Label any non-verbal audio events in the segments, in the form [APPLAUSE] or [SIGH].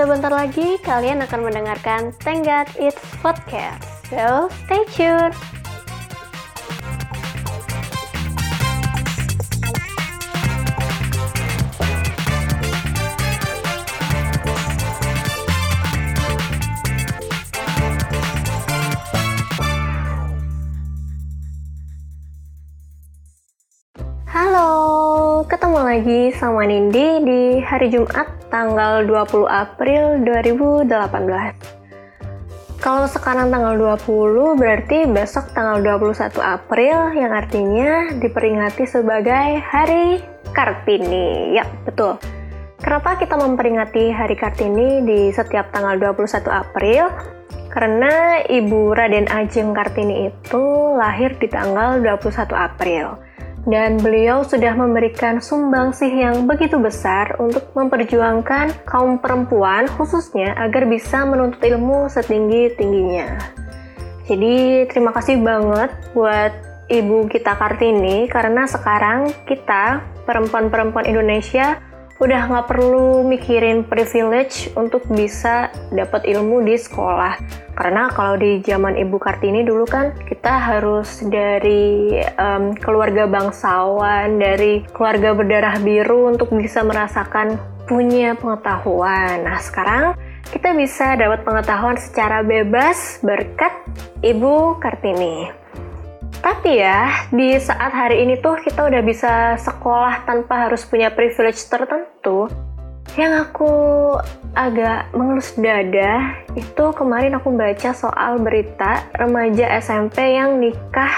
Sebentar lagi kalian akan mendengarkan God It's Podcast. So, stay tuned. Halo, ketemu lagi sama Nindi di hari Jumat tanggal 20 April 2018. Kalau sekarang tanggal 20 berarti besok tanggal 21 April yang artinya diperingati sebagai Hari Kartini. Ya, betul. Kenapa kita memperingati Hari Kartini di setiap tanggal 21 April? Karena Ibu Raden Ajeng Kartini itu lahir di tanggal 21 April dan beliau sudah memberikan sumbangsih yang begitu besar untuk memperjuangkan kaum perempuan khususnya agar bisa menuntut ilmu setinggi-tingginya. Jadi terima kasih banget buat Ibu kita Kartini karena sekarang kita perempuan-perempuan Indonesia udah nggak perlu mikirin privilege untuk bisa dapat ilmu di sekolah. Karena kalau di zaman Ibu Kartini dulu kan kita harus dari um, keluarga bangsawan, dari keluarga berdarah biru untuk bisa merasakan punya pengetahuan. Nah sekarang kita bisa dapat pengetahuan secara bebas berkat Ibu Kartini. Tapi ya, di saat hari ini tuh kita udah bisa sekolah tanpa harus punya privilege tertentu. Yang aku agak mengelus dada itu kemarin aku baca soal berita remaja SMP yang nikah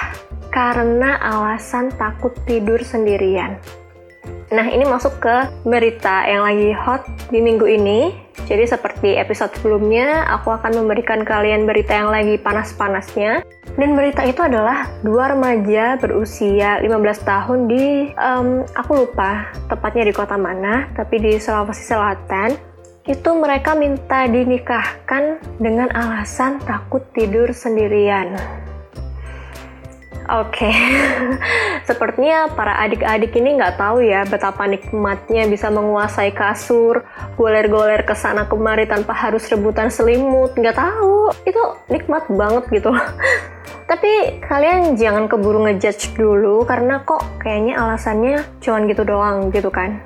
karena alasan takut tidur sendirian. Nah, ini masuk ke berita yang lagi hot di minggu ini. Jadi seperti episode sebelumnya, aku akan memberikan kalian berita yang lagi panas-panasnya. Dan berita itu adalah dua remaja berusia 15 tahun di, um, aku lupa tepatnya di kota mana, tapi di Sulawesi Selatan. Itu mereka minta dinikahkan dengan alasan takut tidur sendirian. Oke, okay. [LAUGHS] sepertinya para adik-adik ini nggak tahu ya betapa nikmatnya bisa menguasai kasur, goler-goler ke sana kemari tanpa harus rebutan selimut. Nggak tahu, itu nikmat banget gitu. [LAUGHS] Tapi kalian jangan keburu ngejudge dulu karena kok kayaknya alasannya cuman gitu doang gitu kan.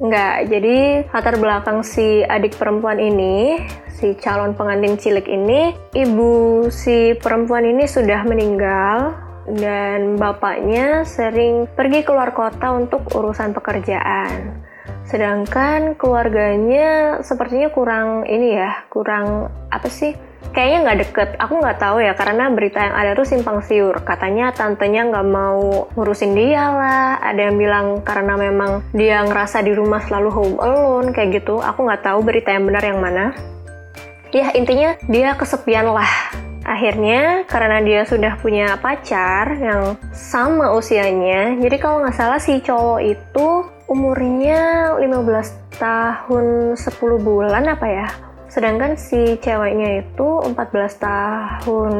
Nggak, jadi latar belakang si adik perempuan ini, si calon pengantin cilik ini, ibu si perempuan ini sudah meninggal dan bapaknya sering pergi keluar kota untuk urusan pekerjaan. Sedangkan keluarganya sepertinya kurang ini ya, kurang apa sih? Kayaknya nggak deket. Aku nggak tahu ya karena berita yang ada tuh simpang siur. Katanya tantenya nggak mau ngurusin dia lah. Ada yang bilang karena memang dia ngerasa di rumah selalu home alone kayak gitu. Aku nggak tahu berita yang benar yang mana. Ya intinya dia kesepian lah Akhirnya karena dia sudah punya pacar yang sama usianya, jadi kalau nggak salah si cowok itu umurnya 15 tahun 10 bulan apa ya? Sedangkan si ceweknya itu 14 tahun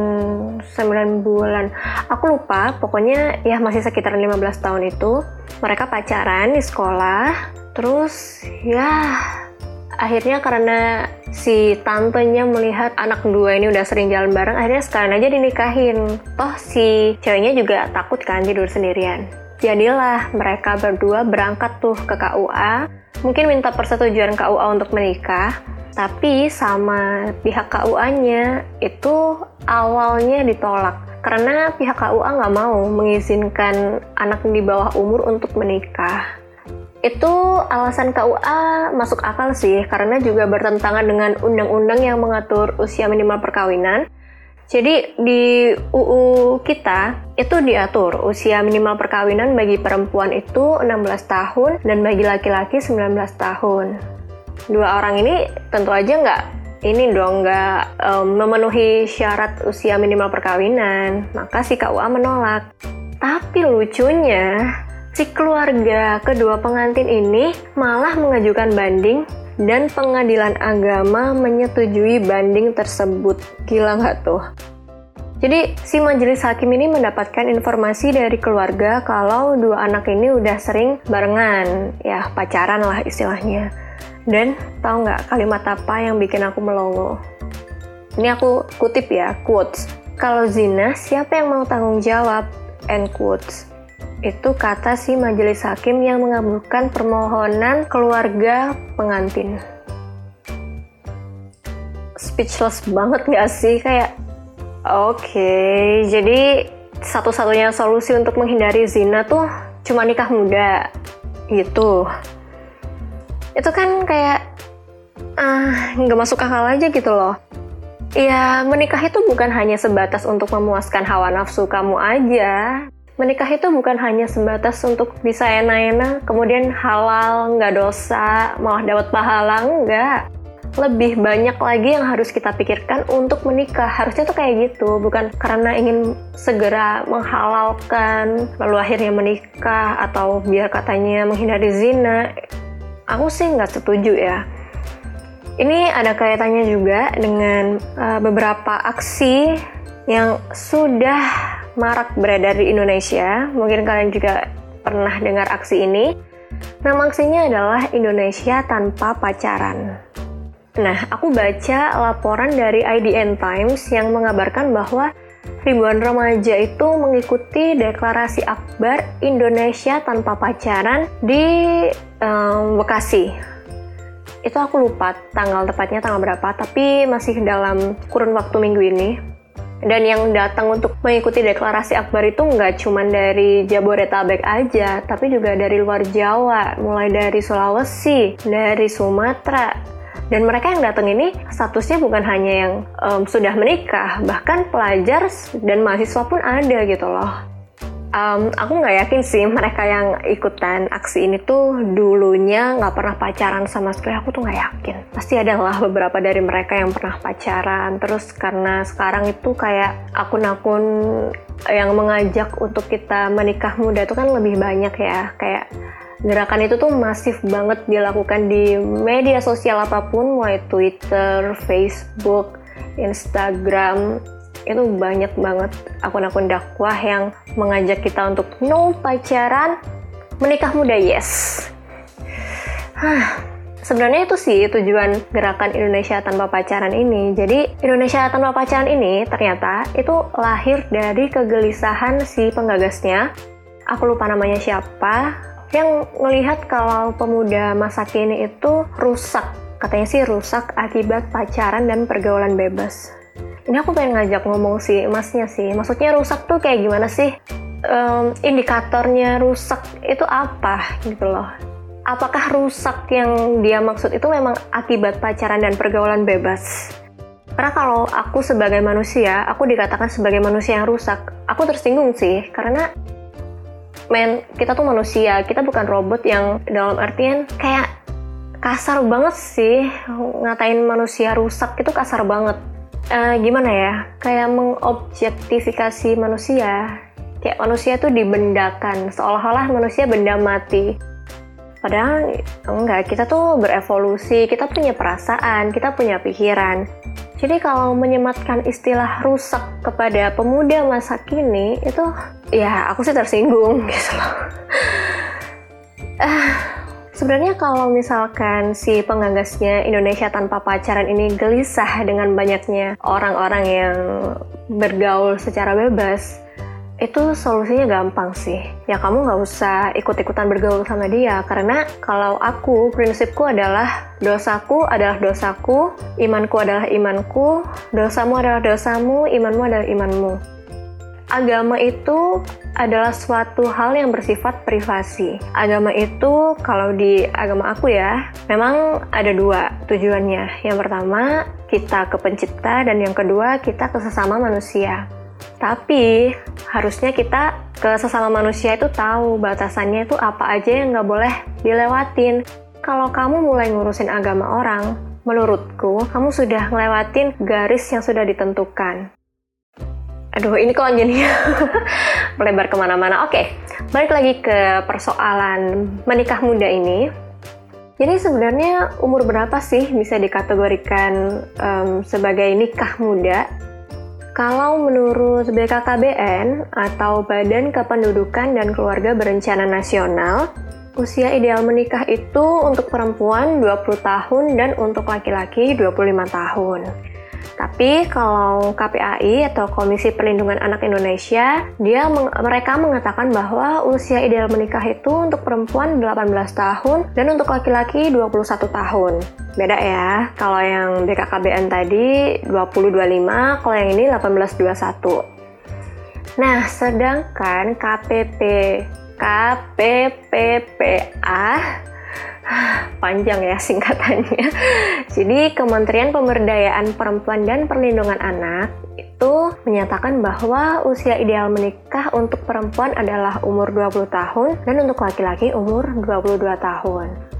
9 bulan. Aku lupa, pokoknya ya masih sekitar 15 tahun itu. Mereka pacaran di sekolah, terus ya akhirnya karena si tantenya melihat anak dua ini udah sering jalan bareng akhirnya sekalian aja dinikahin. Toh si ceweknya juga takut kan tidur sendirian. Jadilah mereka berdua berangkat tuh ke KUA mungkin minta persetujuan KUA untuk menikah tapi sama pihak KUA-nya itu awalnya ditolak. Karena pihak KUA nggak mau mengizinkan anak di bawah umur untuk menikah itu alasan KUA masuk akal sih karena juga bertentangan dengan undang-undang yang mengatur usia minimal perkawinan. Jadi di UU kita itu diatur usia minimal perkawinan bagi perempuan itu 16 tahun dan bagi laki-laki 19 tahun. Dua orang ini tentu aja nggak ini dong nggak um, memenuhi syarat usia minimal perkawinan, maka si KUA menolak. Tapi lucunya si keluarga kedua pengantin ini malah mengajukan banding dan pengadilan agama menyetujui banding tersebut. Gila nggak tuh? Jadi si majelis hakim ini mendapatkan informasi dari keluarga kalau dua anak ini udah sering barengan, ya pacaran lah istilahnya. Dan tahu nggak kalimat apa yang bikin aku melongo? Ini aku kutip ya, quotes. Kalau zina, siapa yang mau tanggung jawab? End quotes. Itu kata si majelis hakim yang mengabulkan permohonan keluarga pengantin. Speechless banget gak sih? Kayak, oke, okay, jadi satu-satunya solusi untuk menghindari zina tuh cuma nikah muda gitu itu kan kayak ah nggak masuk akal aja gitu loh ya menikah itu bukan hanya sebatas untuk memuaskan hawa nafsu kamu aja menikah itu bukan hanya sebatas untuk bisa enak-enak kemudian halal nggak dosa malah dapat pahala enggak lebih banyak lagi yang harus kita pikirkan untuk menikah. Harusnya tuh kayak gitu, bukan karena ingin segera menghalalkan lalu akhirnya menikah atau biar katanya menghindari zina. Aku sih nggak setuju ya. Ini ada kaitannya juga dengan uh, beberapa aksi yang sudah marak beredar di Indonesia. Mungkin kalian juga pernah dengar aksi ini. Nama aksinya adalah Indonesia tanpa pacaran. Nah, aku baca laporan dari IDN Times yang mengabarkan bahwa ribuan remaja itu mengikuti deklarasi akbar Indonesia tanpa pacaran di um, Bekasi. Itu aku lupa tanggal tepatnya tanggal berapa, tapi masih dalam kurun waktu minggu ini. Dan yang datang untuk mengikuti deklarasi akbar itu nggak cuma dari Jabodetabek aja, tapi juga dari luar Jawa, mulai dari Sulawesi, dari Sumatera, dan mereka yang datang ini statusnya bukan hanya yang um, sudah menikah, bahkan pelajar dan mahasiswa pun ada gitu loh. Um, aku nggak yakin sih mereka yang ikutan aksi ini tuh dulunya nggak pernah pacaran sama sekali. Aku tuh nggak yakin. Pasti ada lah beberapa dari mereka yang pernah pacaran. Terus karena sekarang itu kayak akun-akun yang mengajak untuk kita menikah muda itu kan lebih banyak ya. Kayak gerakan itu tuh masif banget dilakukan di media sosial apa pun, mulai Twitter, Facebook, Instagram, itu banyak banget akun-akun dakwah yang mengajak kita untuk no pacaran, menikah muda yes. Hah, sebenarnya itu sih tujuan gerakan Indonesia tanpa pacaran ini. Jadi Indonesia tanpa pacaran ini ternyata itu lahir dari kegelisahan si penggagasnya. Aku lupa namanya siapa, yang melihat kalau pemuda masa kini itu rusak katanya sih rusak akibat pacaran dan pergaulan bebas ini aku pengen ngajak ngomong sih emasnya sih. Maksudnya rusak tuh kayak gimana sih? Um, indikatornya rusak itu apa gitu loh. Apakah rusak yang dia maksud itu memang akibat pacaran dan pergaulan bebas? Karena kalau aku sebagai manusia, aku dikatakan sebagai manusia yang rusak, aku tersinggung sih, karena men kita tuh manusia kita bukan robot yang dalam artian kayak kasar banget sih. Ngatain manusia rusak itu kasar banget uh, gimana ya? Kayak mengobjektifikasi manusia. Kayak manusia tuh dibendakan seolah-olah manusia benda mati. Padahal enggak kita tuh berevolusi kita punya perasaan kita punya pikiran. Jadi kalau menyematkan istilah rusak kepada pemuda masa kini itu ya aku sih tersinggung [LAUGHS] gitu loh. Uh, Sebenarnya kalau misalkan si penggagasnya Indonesia tanpa pacaran ini gelisah dengan banyaknya orang-orang yang bergaul secara bebas, itu solusinya gampang sih. Ya kamu nggak usah ikut-ikutan bergaul sama dia, karena kalau aku, prinsipku adalah dosaku adalah dosaku, imanku adalah imanku, dosamu adalah dosamu, imanmu adalah imanmu. Agama itu adalah suatu hal yang bersifat privasi. Agama itu, kalau di agama aku ya, memang ada dua tujuannya. Yang pertama, kita ke pencipta, dan yang kedua, kita ke sesama manusia. Tapi harusnya kita ke sesama manusia itu tahu batasannya itu apa aja yang nggak boleh dilewatin. Kalau kamu mulai ngurusin agama orang, menurutku kamu sudah ngelewatin garis yang sudah ditentukan. Aduh, ini kok jadi [LAUGHS] melebar ke mana-mana. Oke, balik lagi ke persoalan menikah muda ini. Jadi sebenarnya umur berapa sih bisa dikategorikan um, sebagai nikah muda? Kalau menurut BKKBN atau Badan Kependudukan dan Keluarga Berencana Nasional, Usia ideal menikah itu untuk perempuan 20 tahun dan untuk laki-laki 25 tahun. Tapi kalau KPAI atau Komisi Perlindungan Anak Indonesia, dia mereka mengatakan bahwa usia ideal menikah itu untuk perempuan 18 tahun dan untuk laki-laki 21 tahun. Beda ya, kalau yang BKKBN tadi 20-25, kalau yang ini 18-21. Nah, sedangkan KPP KPPPA panjang ya singkatannya. [LAUGHS] Jadi Kementerian Pemberdayaan Perempuan dan Perlindungan Anak itu menyatakan bahwa usia ideal menikah untuk perempuan adalah umur 20 tahun dan untuk laki-laki umur 22 tahun.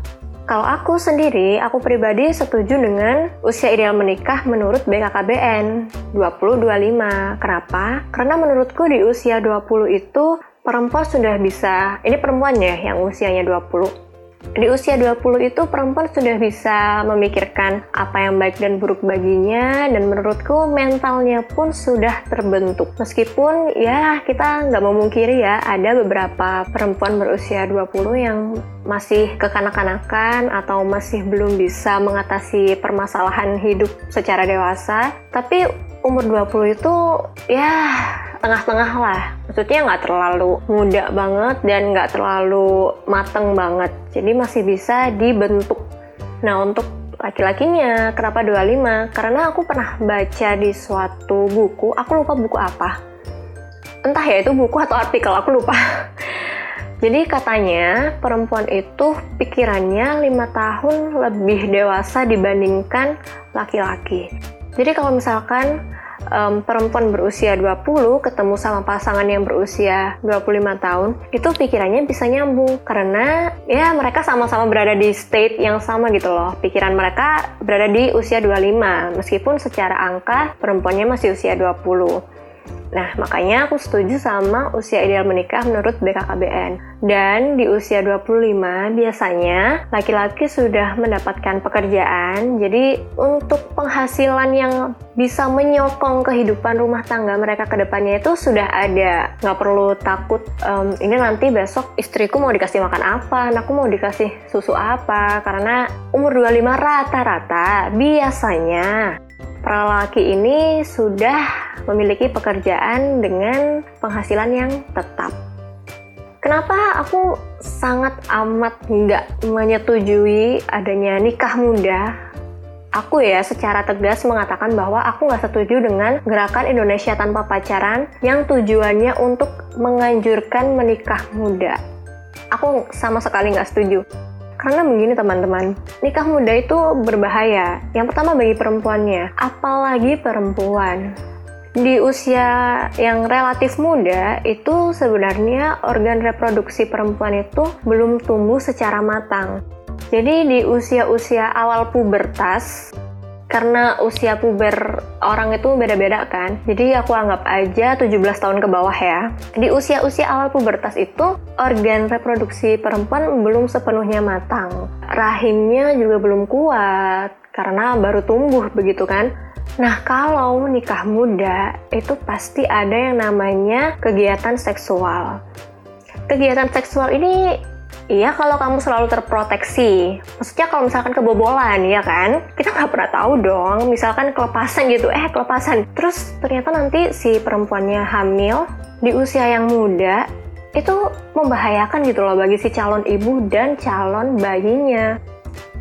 Kalau aku sendiri, aku pribadi setuju dengan usia ideal menikah menurut BKKBN 20-25. Kenapa? Karena menurutku di usia 20 itu perempuan sudah bisa, ini perempuannya yang usianya 20, di usia 20 itu perempuan sudah bisa memikirkan apa yang baik dan buruk baginya dan menurutku mentalnya pun sudah terbentuk. Meskipun ya kita nggak memungkiri ya ada beberapa perempuan berusia 20 yang masih kekanak-kanakan atau masih belum bisa mengatasi permasalahan hidup secara dewasa. Tapi umur 20 itu ya tengah-tengah lah. Maksudnya nggak terlalu muda banget dan nggak terlalu mateng banget. Jadi masih bisa dibentuk. Nah untuk laki-lakinya kenapa 25? Karena aku pernah baca di suatu buku, aku lupa buku apa. Entah ya itu buku atau artikel, aku lupa. [LAUGHS] Jadi katanya perempuan itu pikirannya lima tahun lebih dewasa dibandingkan laki-laki. Jadi kalau misalkan um, perempuan berusia 20 ketemu sama pasangan yang berusia 25 tahun, itu pikirannya bisa nyambung karena ya mereka sama-sama berada di state yang sama gitu loh. Pikiran mereka berada di usia 25 meskipun secara angka perempuannya masih usia 20. Nah, makanya aku setuju sama usia ideal menikah menurut BKKBN. Dan di usia 25 biasanya laki-laki sudah mendapatkan pekerjaan. Jadi untuk penghasilan yang bisa menyokong kehidupan rumah tangga mereka ke depannya itu sudah ada. Nggak perlu takut um, ini nanti besok istriku mau dikasih makan apa, anakku mau dikasih susu apa. Karena umur 25 rata-rata biasanya para laki ini sudah memiliki pekerjaan dengan penghasilan yang tetap. Kenapa aku sangat amat nggak menyetujui adanya nikah muda? Aku ya secara tegas mengatakan bahwa aku nggak setuju dengan gerakan Indonesia tanpa pacaran yang tujuannya untuk menganjurkan menikah muda. Aku sama sekali nggak setuju. Karena begini teman-teman, nikah muda itu berbahaya. Yang pertama bagi perempuannya, apalagi perempuan. Di usia yang relatif muda, itu sebenarnya organ reproduksi perempuan itu belum tumbuh secara matang. Jadi di usia-usia awal pubertas, karena usia puber orang itu beda-beda kan. Jadi aku anggap aja 17 tahun ke bawah ya. Di usia-usia awal pubertas itu organ reproduksi perempuan belum sepenuhnya matang. Rahimnya juga belum kuat karena baru tumbuh begitu kan. Nah, kalau nikah muda itu pasti ada yang namanya kegiatan seksual. Kegiatan seksual ini Iya kalau kamu selalu terproteksi. Maksudnya kalau misalkan kebobolan ya kan, kita nggak pernah tahu dong. Misalkan kelepasan gitu, eh kelepasan. Terus ternyata nanti si perempuannya hamil di usia yang muda, itu membahayakan gitu loh bagi si calon ibu dan calon bayinya.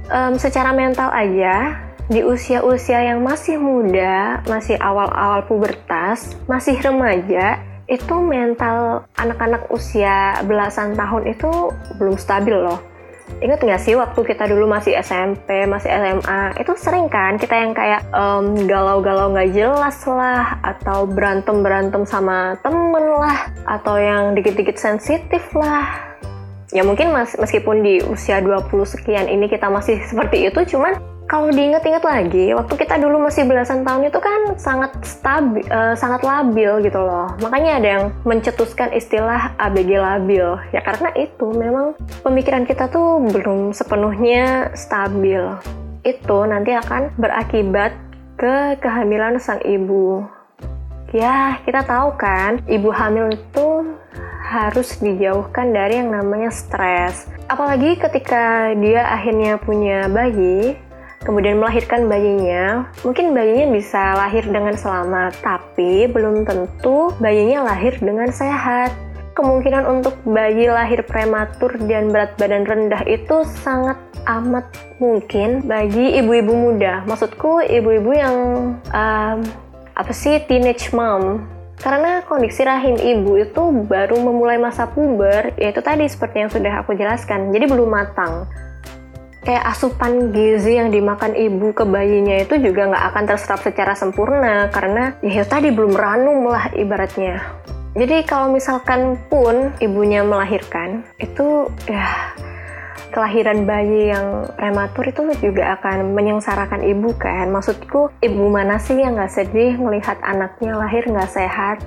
Um, secara mental aja, di usia-usia yang masih muda, masih awal-awal pubertas, masih remaja, itu mental anak-anak usia belasan tahun itu belum stabil loh. Ingat nggak sih waktu kita dulu masih SMP, masih SMA, itu sering kan kita yang kayak um, galau-galau nggak jelas lah, atau berantem-berantem sama temen lah, atau yang dikit-dikit sensitif lah. Ya mungkin mas, meskipun di usia 20 sekian ini kita masih seperti itu, cuman kalau diingat-ingat lagi, waktu kita dulu masih belasan tahun itu kan sangat stabil, uh, sangat labil gitu loh. Makanya ada yang mencetuskan istilah ABG labil. Ya karena itu memang pemikiran kita tuh belum sepenuhnya stabil. Itu nanti akan berakibat ke kehamilan sang ibu. Ya, kita tahu kan, ibu hamil itu harus dijauhkan dari yang namanya stres. Apalagi ketika dia akhirnya punya bayi, kemudian melahirkan bayinya, mungkin bayinya bisa lahir dengan selamat, tapi belum tentu bayinya lahir dengan sehat. Kemungkinan untuk bayi lahir prematur dan berat badan rendah itu sangat amat mungkin bagi ibu-ibu muda. Maksudku ibu-ibu yang um, apa sih teenage mom karena kondisi rahim ibu itu baru memulai masa puber, yaitu tadi seperti yang sudah aku jelaskan, jadi belum matang kayak asupan gizi yang dimakan ibu ke bayinya itu juga nggak akan terserap secara sempurna karena ya tadi belum ranum lah ibaratnya. Jadi kalau misalkan pun ibunya melahirkan itu ya kelahiran bayi yang prematur itu juga akan menyengsarakan ibu kan. Maksudku ibu mana sih yang nggak sedih melihat anaknya lahir nggak sehat?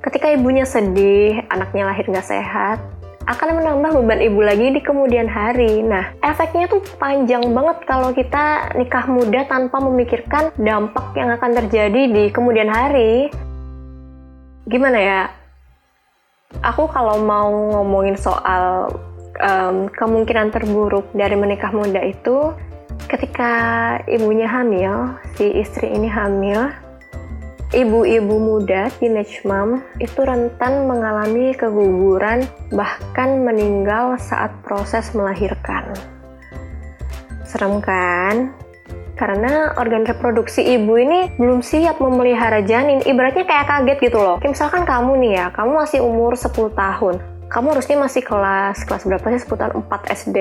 Ketika ibunya sedih, anaknya lahir nggak sehat, akan menambah beban ibu lagi di kemudian hari. Nah, efeknya tuh panjang banget kalau kita nikah muda tanpa memikirkan dampak yang akan terjadi di kemudian hari. Gimana ya? Aku kalau mau ngomongin soal um, kemungkinan terburuk dari menikah muda itu, ketika ibunya hamil, si istri ini hamil, Ibu-ibu muda, teenage mom, itu rentan mengalami keguguran, bahkan meninggal saat proses melahirkan. Serem kan? Karena organ reproduksi ibu ini belum siap memelihara janin, ibaratnya kayak kaget gitu loh. Kayak misalkan kamu nih ya, kamu masih umur 10 tahun, kamu harusnya masih kelas kelas berapa sih sebutan 4 SD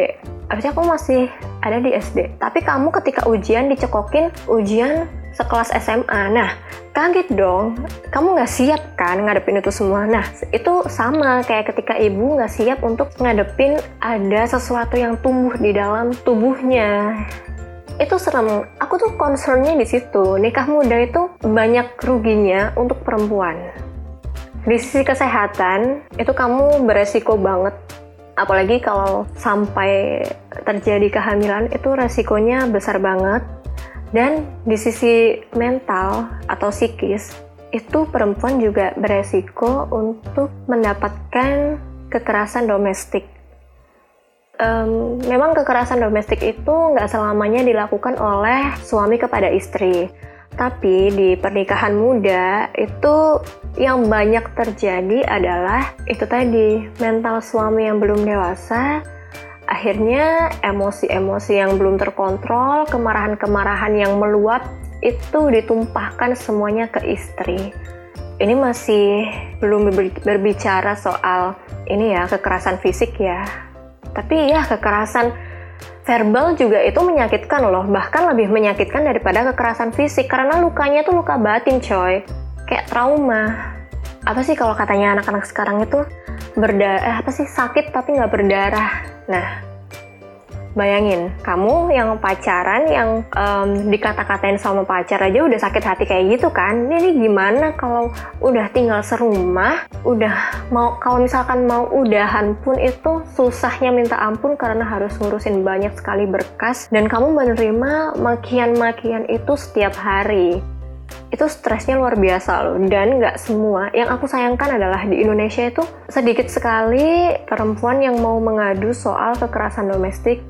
harusnya kamu masih ada di SD tapi kamu ketika ujian dicekokin ujian sekelas SMA nah kaget dong. Kamu nggak siap kan ngadepin itu semua? Nah itu sama kayak ketika ibu nggak siap untuk ngadepin ada sesuatu yang tumbuh di dalam tubuhnya. Itu serem. Aku tuh concernnya di situ. Nikah muda itu banyak ruginya untuk perempuan. Di sisi kesehatan itu kamu beresiko banget. Apalagi kalau sampai terjadi kehamilan itu resikonya besar banget dan di sisi mental atau psikis itu perempuan juga beresiko untuk mendapatkan kekerasan domestik. Um, memang kekerasan domestik itu nggak selamanya dilakukan oleh suami kepada istri. Tapi di pernikahan muda itu yang banyak terjadi adalah itu tadi mental suami yang belum dewasa akhirnya emosi-emosi yang belum terkontrol, kemarahan-kemarahan yang meluap itu ditumpahkan semuanya ke istri. Ini masih belum berbicara soal ini ya kekerasan fisik ya. Tapi ya kekerasan verbal juga itu menyakitkan loh, bahkan lebih menyakitkan daripada kekerasan fisik karena lukanya tuh luka batin coy, kayak trauma. Apa sih kalau katanya anak-anak sekarang itu berdarah, eh apa sih sakit tapi nggak berdarah. Nah, Bayangin, kamu yang pacaran, yang um, dikata-katain sama pacar aja udah sakit hati kayak gitu kan? Ini gimana kalau udah tinggal serumah, udah mau kalau misalkan mau udahan pun itu susahnya minta ampun karena harus ngurusin banyak sekali berkas dan kamu menerima makian-makian itu setiap hari itu stresnya luar biasa loh dan nggak semua yang aku sayangkan adalah di Indonesia itu sedikit sekali perempuan yang mau mengadu soal kekerasan domestik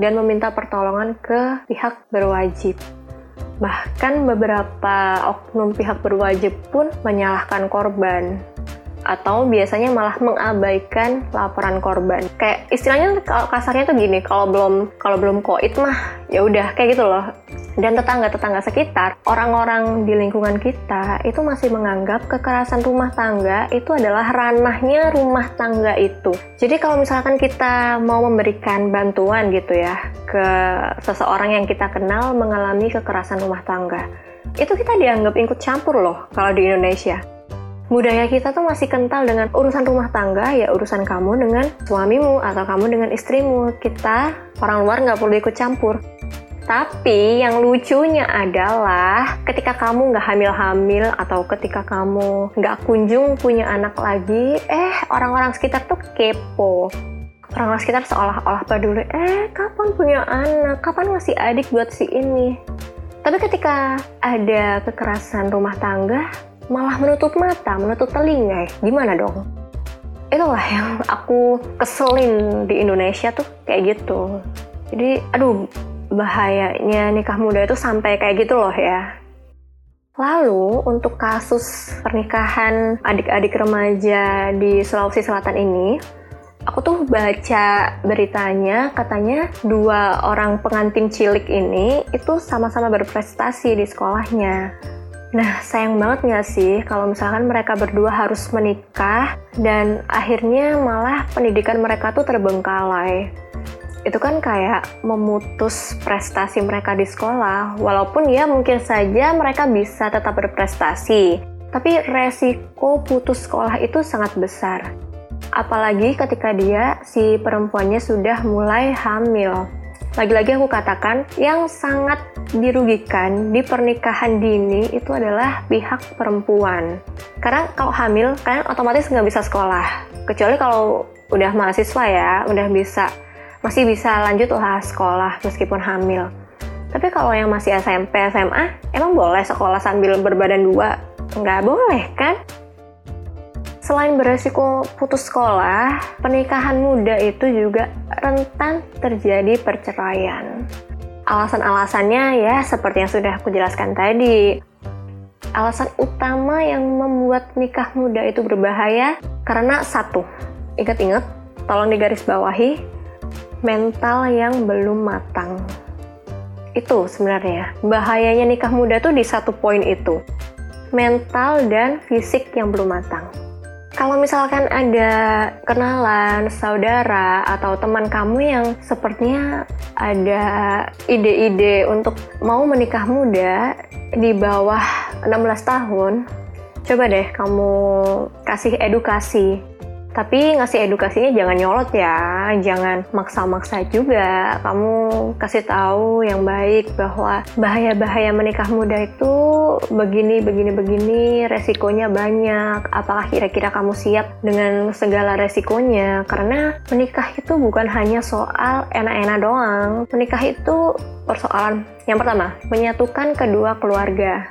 dan meminta pertolongan ke pihak berwajib. Bahkan beberapa oknum pihak berwajib pun menyalahkan korban atau biasanya malah mengabaikan laporan korban. Kayak istilahnya kasarnya tuh gini, kalau belum kalau belum koit mah ya udah kayak gitu loh dan tetangga-tetangga sekitar, orang-orang di lingkungan kita itu masih menganggap kekerasan rumah tangga itu adalah ranahnya rumah tangga itu. Jadi kalau misalkan kita mau memberikan bantuan gitu ya ke seseorang yang kita kenal mengalami kekerasan rumah tangga, itu kita dianggap ikut campur loh kalau di Indonesia. Budaya kita tuh masih kental dengan urusan rumah tangga ya urusan kamu dengan suamimu atau kamu dengan istrimu. Kita orang luar nggak perlu ikut campur. Tapi yang lucunya adalah ketika kamu nggak hamil-hamil atau ketika kamu nggak kunjung punya anak lagi, eh orang-orang sekitar tuh kepo. Orang-orang sekitar seolah-olah peduli, eh kapan punya anak, kapan ngasih adik buat si ini. Tapi ketika ada kekerasan rumah tangga, malah menutup mata, menutup telinga, gimana dong? itulah yang aku keselin di Indonesia tuh kayak gitu jadi aduh bahayanya nikah muda itu sampai kayak gitu loh ya Lalu untuk kasus pernikahan adik-adik remaja di Sulawesi Selatan ini, aku tuh baca beritanya katanya dua orang pengantin cilik ini itu sama-sama berprestasi di sekolahnya. Nah, sayang banget nggak sih kalau misalkan mereka berdua harus menikah dan akhirnya malah pendidikan mereka tuh terbengkalai. Itu kan kayak memutus prestasi mereka di sekolah, walaupun ya mungkin saja mereka bisa tetap berprestasi, tapi resiko putus sekolah itu sangat besar. Apalagi ketika dia, si perempuannya sudah mulai hamil. Lagi-lagi aku katakan, yang sangat dirugikan di pernikahan dini itu adalah pihak perempuan. Karena kalau hamil, kalian otomatis nggak bisa sekolah. Kecuali kalau udah mahasiswa ya, udah bisa masih bisa lanjut lah sekolah meskipun hamil. Tapi kalau yang masih SMP, SMA, emang boleh sekolah sambil berbadan dua? Nggak boleh kan? Selain beresiko putus sekolah, pernikahan muda itu juga rentan terjadi perceraian. Alasan-alasannya ya seperti yang sudah aku jelaskan tadi. Alasan utama yang membuat nikah muda itu berbahaya karena satu, ingat-ingat, tolong digaris bawahi, mental yang belum matang. Itu sebenarnya bahayanya nikah muda tuh di satu poin itu. Mental dan fisik yang belum matang kalau misalkan ada kenalan, saudara, atau teman kamu yang sepertinya ada ide-ide untuk mau menikah muda di bawah 16 tahun, coba deh kamu kasih edukasi tapi ngasih edukasinya jangan nyolot ya, jangan maksa-maksa juga. Kamu kasih tahu yang baik bahwa bahaya-bahaya menikah muda itu begini, begini, begini, resikonya banyak. Apakah kira-kira kamu siap dengan segala resikonya? Karena menikah itu bukan hanya soal enak-enak doang. Menikah itu persoalan yang pertama, menyatukan kedua keluarga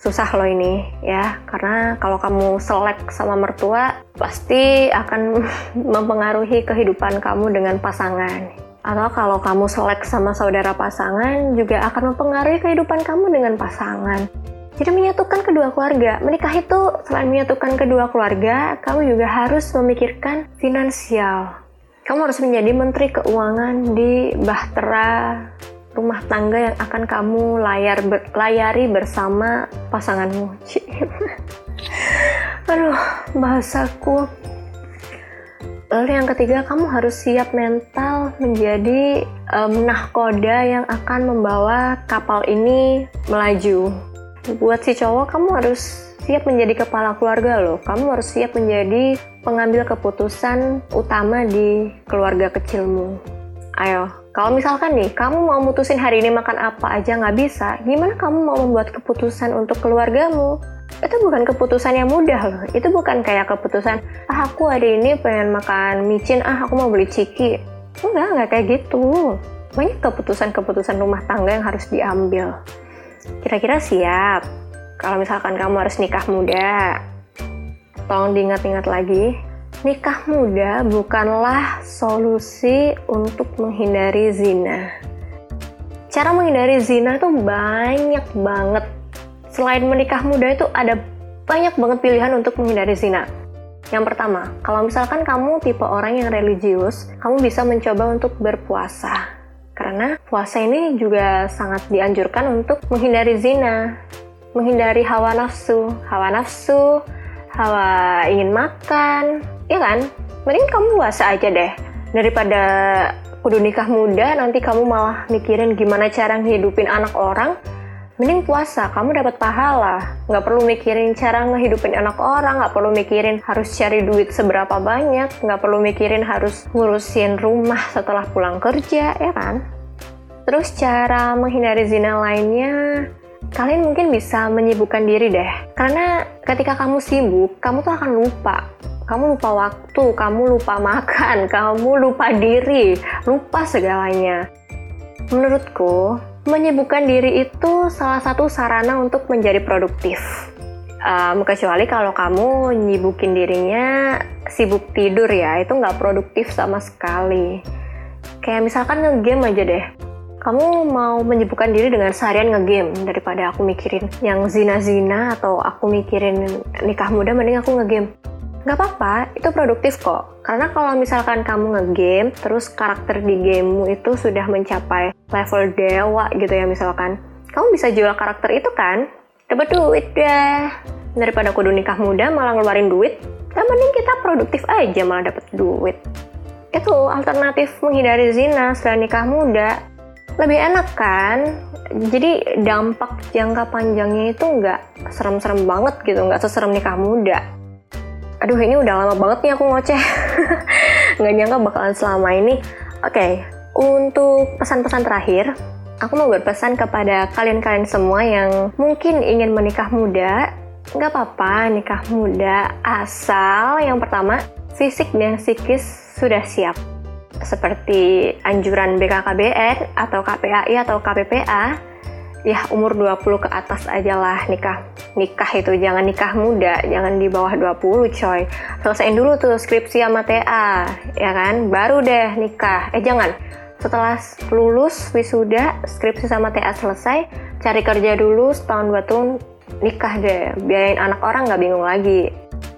susah loh ini ya. Karena kalau kamu selek sama mertua pasti akan [LAUGHS] mempengaruhi kehidupan kamu dengan pasangan. Atau kalau kamu selek sama saudara pasangan juga akan mempengaruhi kehidupan kamu dengan pasangan. Jadi menyatukan kedua keluarga. Menikah itu selain menyatukan kedua keluarga kamu juga harus memikirkan finansial. Kamu harus menjadi menteri keuangan di Bahtera rumah tangga yang akan kamu layar ber, layari bersama pasanganmu. [LAUGHS] Aduh, bahasaku. Lalu yang ketiga, kamu harus siap mental menjadi um, nahkoda yang akan membawa kapal ini melaju. Buat si cowok, kamu harus siap menjadi kepala keluarga loh. Kamu harus siap menjadi pengambil keputusan utama di keluarga kecilmu. Ayo, kalau misalkan nih, kamu mau mutusin hari ini makan apa aja nggak bisa, gimana kamu mau membuat keputusan untuk keluargamu? Itu bukan keputusan yang mudah loh. Itu bukan kayak keputusan, ah aku hari ini pengen makan micin, ah aku mau beli ciki. Enggak, nggak kayak gitu. Banyak keputusan-keputusan rumah tangga yang harus diambil. Kira-kira siap? Kalau misalkan kamu harus nikah muda, tolong diingat-ingat lagi, nikah muda bukanlah solusi untuk menghindari zina. Cara menghindari zina itu banyak banget. Selain menikah muda itu ada banyak banget pilihan untuk menghindari zina. Yang pertama, kalau misalkan kamu tipe orang yang religius, kamu bisa mencoba untuk berpuasa. Karena puasa ini juga sangat dianjurkan untuk menghindari zina, menghindari hawa nafsu. Hawa nafsu, hawa ingin makan, Iya kan? Mending kamu puasa aja deh. Daripada kudu nikah muda, nanti kamu malah mikirin gimana cara ngehidupin anak orang. Mending puasa, kamu dapat pahala. Nggak perlu mikirin cara ngehidupin anak orang, nggak perlu mikirin harus cari duit seberapa banyak, nggak perlu mikirin harus ngurusin rumah setelah pulang kerja, ya kan? Terus cara menghindari zina lainnya, kalian mungkin bisa menyibukkan diri deh. Karena ketika kamu sibuk, kamu tuh akan lupa kamu lupa waktu, kamu lupa makan, [LAUGHS] kamu lupa diri, lupa segalanya. Menurutku, menyibukkan diri itu salah satu sarana untuk menjadi produktif. Um, kecuali kalau kamu nyibukin dirinya sibuk tidur ya, itu nggak produktif sama sekali. Kayak misalkan ngegame aja deh. Kamu mau menyibukkan diri dengan seharian ngegame daripada aku mikirin yang zina-zina atau aku mikirin nikah muda mending aku ngegame. Gak apa-apa, itu produktif kok. Karena kalau misalkan kamu ngegame, terus karakter di gamemu itu sudah mencapai level dewa gitu ya misalkan. Kamu bisa jual karakter itu kan? Dapat duit deh. Daripada kudu nikah muda malah ngeluarin duit, kan mending kita produktif aja malah dapat duit itu alternatif menghindari zina selain nikah muda lebih enak kan? Jadi dampak jangka panjangnya itu nggak serem-serem banget gitu nggak seserem nikah muda. Aduh ini udah lama banget nih aku ngoceh. [LAUGHS] Nggak nyangka bakalan selama ini. Oke okay, untuk pesan-pesan terakhir aku mau berpesan kepada kalian-kalian semua yang mungkin ingin menikah muda. Nggak apa-apa nikah muda asal yang pertama fisik dan psikis sudah siap. Seperti anjuran BKKBN atau KPAI atau KPPA, ya umur 20 ke atas aja lah nikah. Nikah itu jangan nikah muda, jangan di bawah 20 coy. Selesaiin dulu tuh skripsi sama TA, ya kan? Baru deh nikah. Eh jangan, setelah lulus wisuda, skripsi sama TA selesai, cari kerja dulu setahun dua tahun, nikah deh. Biayain anak orang nggak bingung lagi.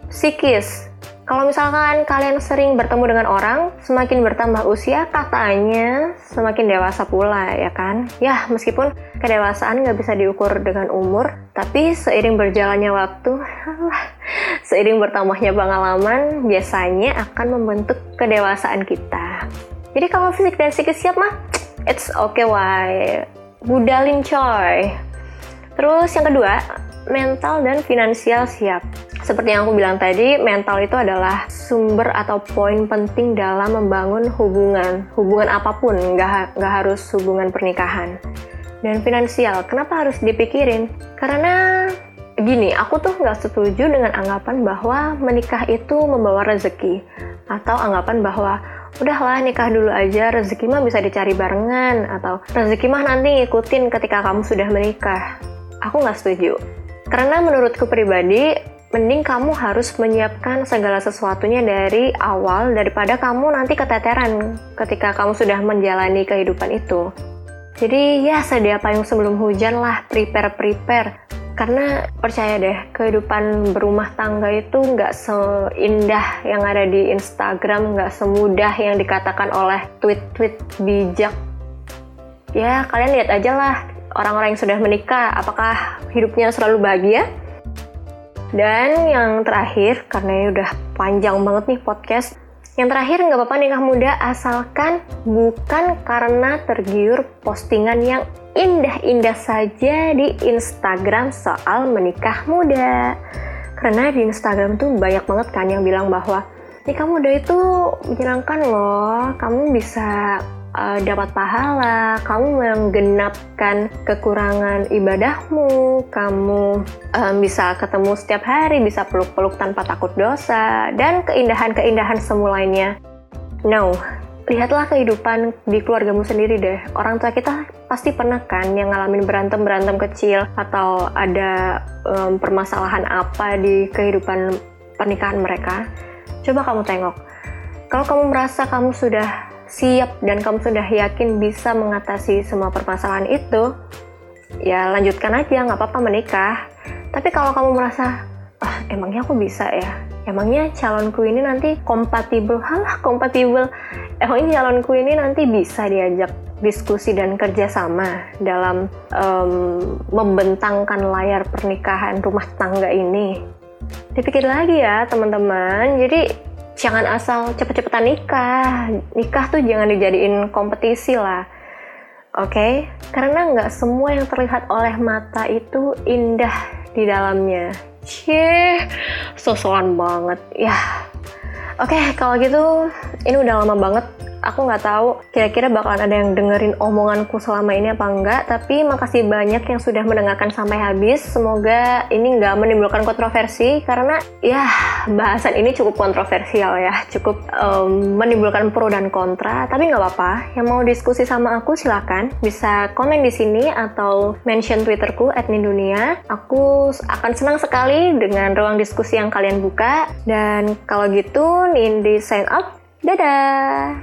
Psikis, kalau misalkan kalian sering bertemu dengan orang, semakin bertambah usia, katanya semakin dewasa pula, ya kan? Ya, meskipun kedewasaan nggak bisa diukur dengan umur, tapi seiring berjalannya waktu, seiring bertambahnya pengalaman, biasanya akan membentuk kedewasaan kita. Jadi kalau fisik dan psikis siap mah, it's okay why. Budalin coy. Terus yang kedua, mental dan finansial siap. Seperti yang aku bilang tadi, mental itu adalah sumber atau poin penting dalam membangun hubungan. Hubungan apa pun, nggak, nggak harus hubungan pernikahan. Dan finansial, kenapa harus dipikirin? Karena gini, aku tuh nggak setuju dengan anggapan bahwa menikah itu membawa rezeki. Atau anggapan bahwa udahlah nikah dulu aja, rezeki mah bisa dicari barengan. Atau rezeki mah nanti ngikutin ketika kamu sudah menikah. Aku nggak setuju. Karena menurutku pribadi, mending kamu harus menyiapkan segala sesuatunya dari awal daripada kamu nanti keteteran ketika kamu sudah menjalani kehidupan itu. Jadi ya sedia payung sebelum hujan lah, prepare-prepare. Karena percaya deh, kehidupan berumah tangga itu nggak seindah yang ada di Instagram, nggak semudah yang dikatakan oleh tweet-tweet bijak. Ya, kalian lihat aja lah, orang-orang yang sudah menikah, apakah hidupnya selalu bahagia? Dan yang terakhir, karena ini udah panjang banget nih podcast, yang terakhir nggak apa-apa nikah muda asalkan bukan karena tergiur postingan yang indah-indah saja di Instagram soal menikah muda. Karena di Instagram tuh banyak banget kan yang bilang bahwa nikah muda itu menyenangkan loh, kamu bisa uh, dapat pahala, kamu menggenapkan kekurangan ibadahmu, kamu um, bisa ketemu setiap hari, bisa peluk-peluk tanpa takut dosa, dan keindahan-keindahan semua lainnya. No, lihatlah kehidupan di keluargamu sendiri deh. Orang tua kita pasti pernah kan yang ngalamin berantem-berantem kecil atau ada um, permasalahan apa di kehidupan pernikahan mereka. Coba kamu tengok. Kalau kamu merasa kamu sudah siap dan kamu sudah yakin bisa mengatasi semua permasalahan itu, ya lanjutkan aja, nggak apa-apa menikah. Tapi kalau kamu merasa, ah emangnya aku bisa ya? Emangnya calonku ini nanti kompatibel? Halah kompatibel. Emangnya calonku ini nanti bisa diajak diskusi dan kerjasama dalam um, membentangkan layar pernikahan rumah tangga ini? Dipikir lagi ya teman-teman. Jadi jangan asal cepet-cepetan nikah. Nikah tuh jangan dijadiin kompetisi lah. Oke, okay? karena nggak semua yang terlihat oleh mata itu indah di dalamnya. Cie, sosokan banget. Ya, oke okay, kalau gitu ini udah lama banget aku nggak tahu kira-kira bakalan ada yang dengerin omonganku selama ini apa enggak. Tapi makasih banyak yang sudah mendengarkan sampai habis. Semoga ini nggak menimbulkan kontroversi karena ya bahasan ini cukup kontroversial ya, cukup um, menimbulkan pro dan kontra. Tapi nggak apa-apa. Yang mau diskusi sama aku silakan bisa komen di sini atau mention Twitterku @nindunia. Aku akan senang sekali dengan ruang diskusi yang kalian buka. Dan kalau gitu, Nindi sign up. Dadah!